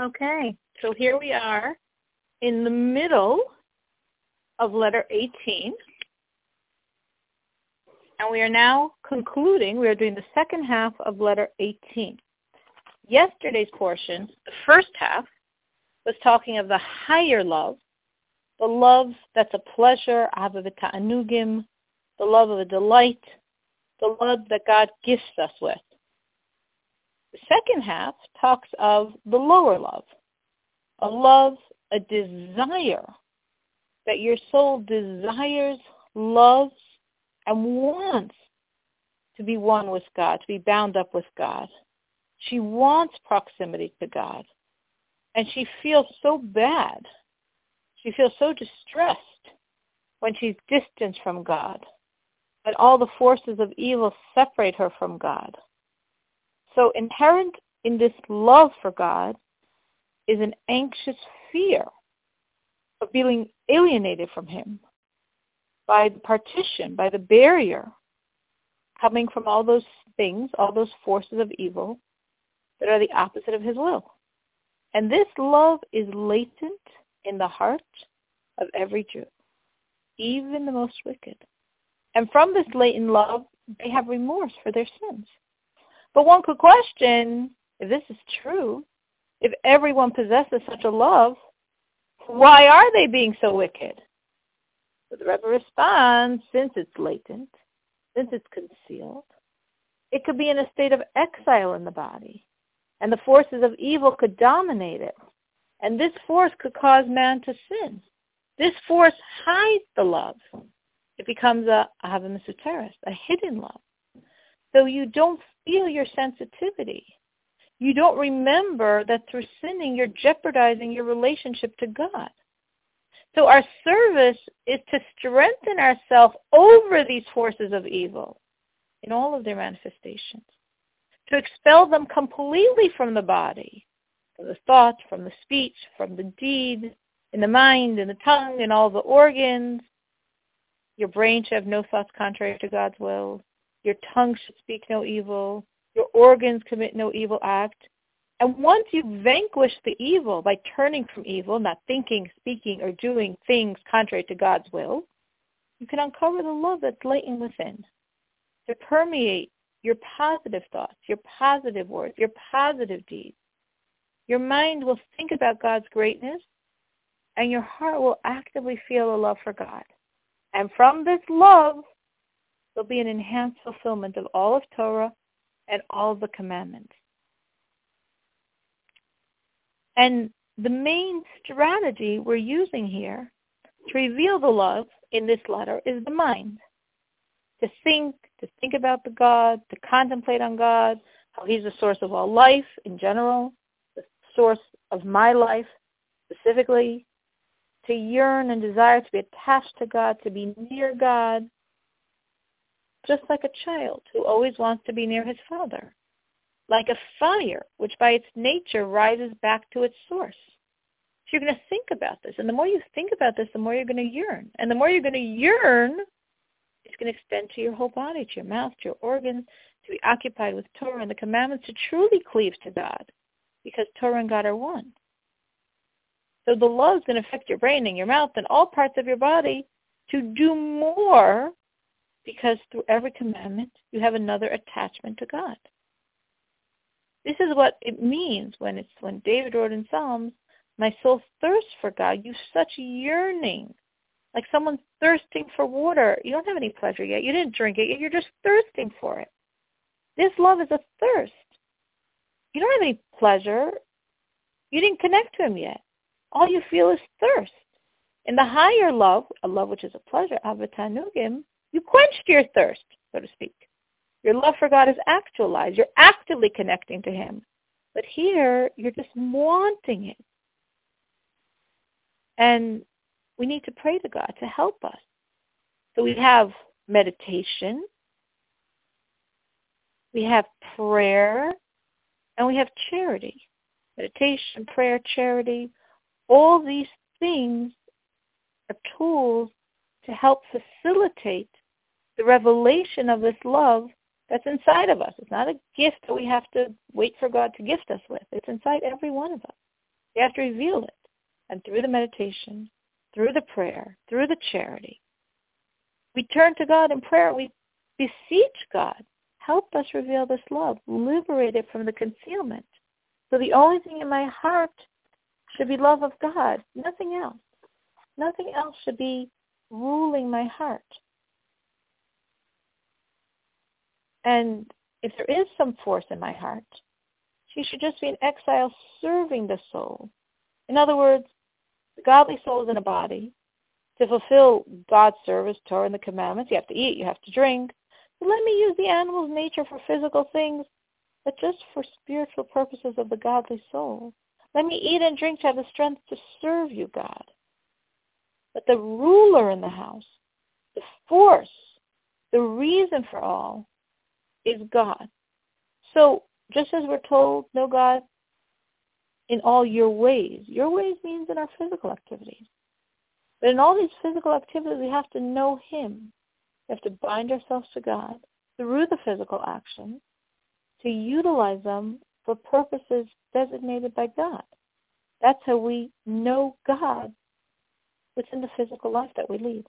Okay, so here we are in the middle of letter 18. And we are now concluding, we are doing the second half of letter 18. Yesterday's portion, the first half, was talking of the higher love, the love that's a pleasure, anugim, the love of a delight, the love that God gifts us with. Second half talks of the lower love, a love, a desire that your soul desires, loves, and wants to be one with God, to be bound up with God. She wants proximity to God. And she feels so bad. She feels so distressed when she's distanced from God. And all the forces of evil separate her from God. So inherent in this love for God is an anxious fear of feeling alienated from him by the partition, by the barrier coming from all those things, all those forces of evil that are the opposite of his will. And this love is latent in the heart of every Jew, even the most wicked. And from this latent love, they have remorse for their sins. But one could question, if this is true, if everyone possesses such a love, why are they being so wicked? So the Rebbe responds, since it's latent, since it's concealed, it could be in a state of exile in the body, and the forces of evil could dominate it. And this force could cause man to sin. This force hides the love. It becomes a ahava a hidden love. So you don't feel your sensitivity. You don't remember that through sinning you're jeopardizing your relationship to God. So our service is to strengthen ourselves over these forces of evil in all of their manifestations, to expel them completely from the body, from the thought, from the speech, from the deed, in the mind, in the tongue, in all the organs. Your brain should have no thoughts contrary to God's will. Your tongue should speak no evil. Your organs commit no evil act. And once you vanquish the evil by turning from evil, not thinking, speaking, or doing things contrary to God's will, you can uncover the love that's latent within to permeate your positive thoughts, your positive words, your positive deeds. Your mind will think about God's greatness, and your heart will actively feel a love for God. And from this love, there'll be an enhanced fulfillment of all of Torah and all of the commandments. And the main strategy we're using here to reveal the love in this letter is the mind. To think, to think about the God, to contemplate on God, how he's the source of all life in general, the source of my life specifically, to yearn and desire to be attached to God, to be near God, just like a child who always wants to be near his father, like a fire which by its nature rises back to its source. So you're going to think about this, and the more you think about this, the more you're going to yearn. And the more you're going to yearn, it's going to extend to your whole body, to your mouth, to your organs, to be occupied with Torah and the commandments, to truly cleave to God, because Torah and God are one. So the law is going to affect your brain and your mouth and all parts of your body to do more because through every commandment you have another attachment to God. This is what it means when it's when David wrote in Psalms, "My soul thirsts for God." You such yearning, like someone's thirsting for water. You don't have any pleasure yet. You didn't drink it yet. You're just thirsting for it. This love is a thirst. You don't have any pleasure. You didn't connect to him yet. All you feel is thirst. In the higher love, a love which is a pleasure, avatanugim, you quenched your thirst, so to speak. Your love for God is actualized. You're actively connecting to him. But here, you're just wanting it. And we need to pray to God to help us. So we have meditation, we have prayer, and we have charity. Meditation, prayer, charity, all these things are tools to help facilitate the revelation of this love that's inside of us. It's not a gift that we have to wait for God to gift us with. It's inside every one of us. We have to reveal it. And through the meditation, through the prayer, through the charity, we turn to God in prayer. We beseech God, help us reveal this love, liberate it from the concealment. So the only thing in my heart should be love of God, nothing else. Nothing else should be ruling my heart. And if there is some force in my heart, she should just be an exile serving the soul. In other words, the godly soul is in a body. To fulfill God's service, Torah and the commandments, you have to eat, you have to drink. But let me use the animal's nature for physical things, but just for spiritual purposes of the godly soul. Let me eat and drink to have the strength to serve you, God. But the ruler in the house, the force, the reason for all, is God. So just as we're told, know God in all your ways. Your ways means in our physical activities. But in all these physical activities, we have to know him. We have to bind ourselves to God through the physical actions to utilize them for purposes designated by God. That's how we know God within the physical life that we lead.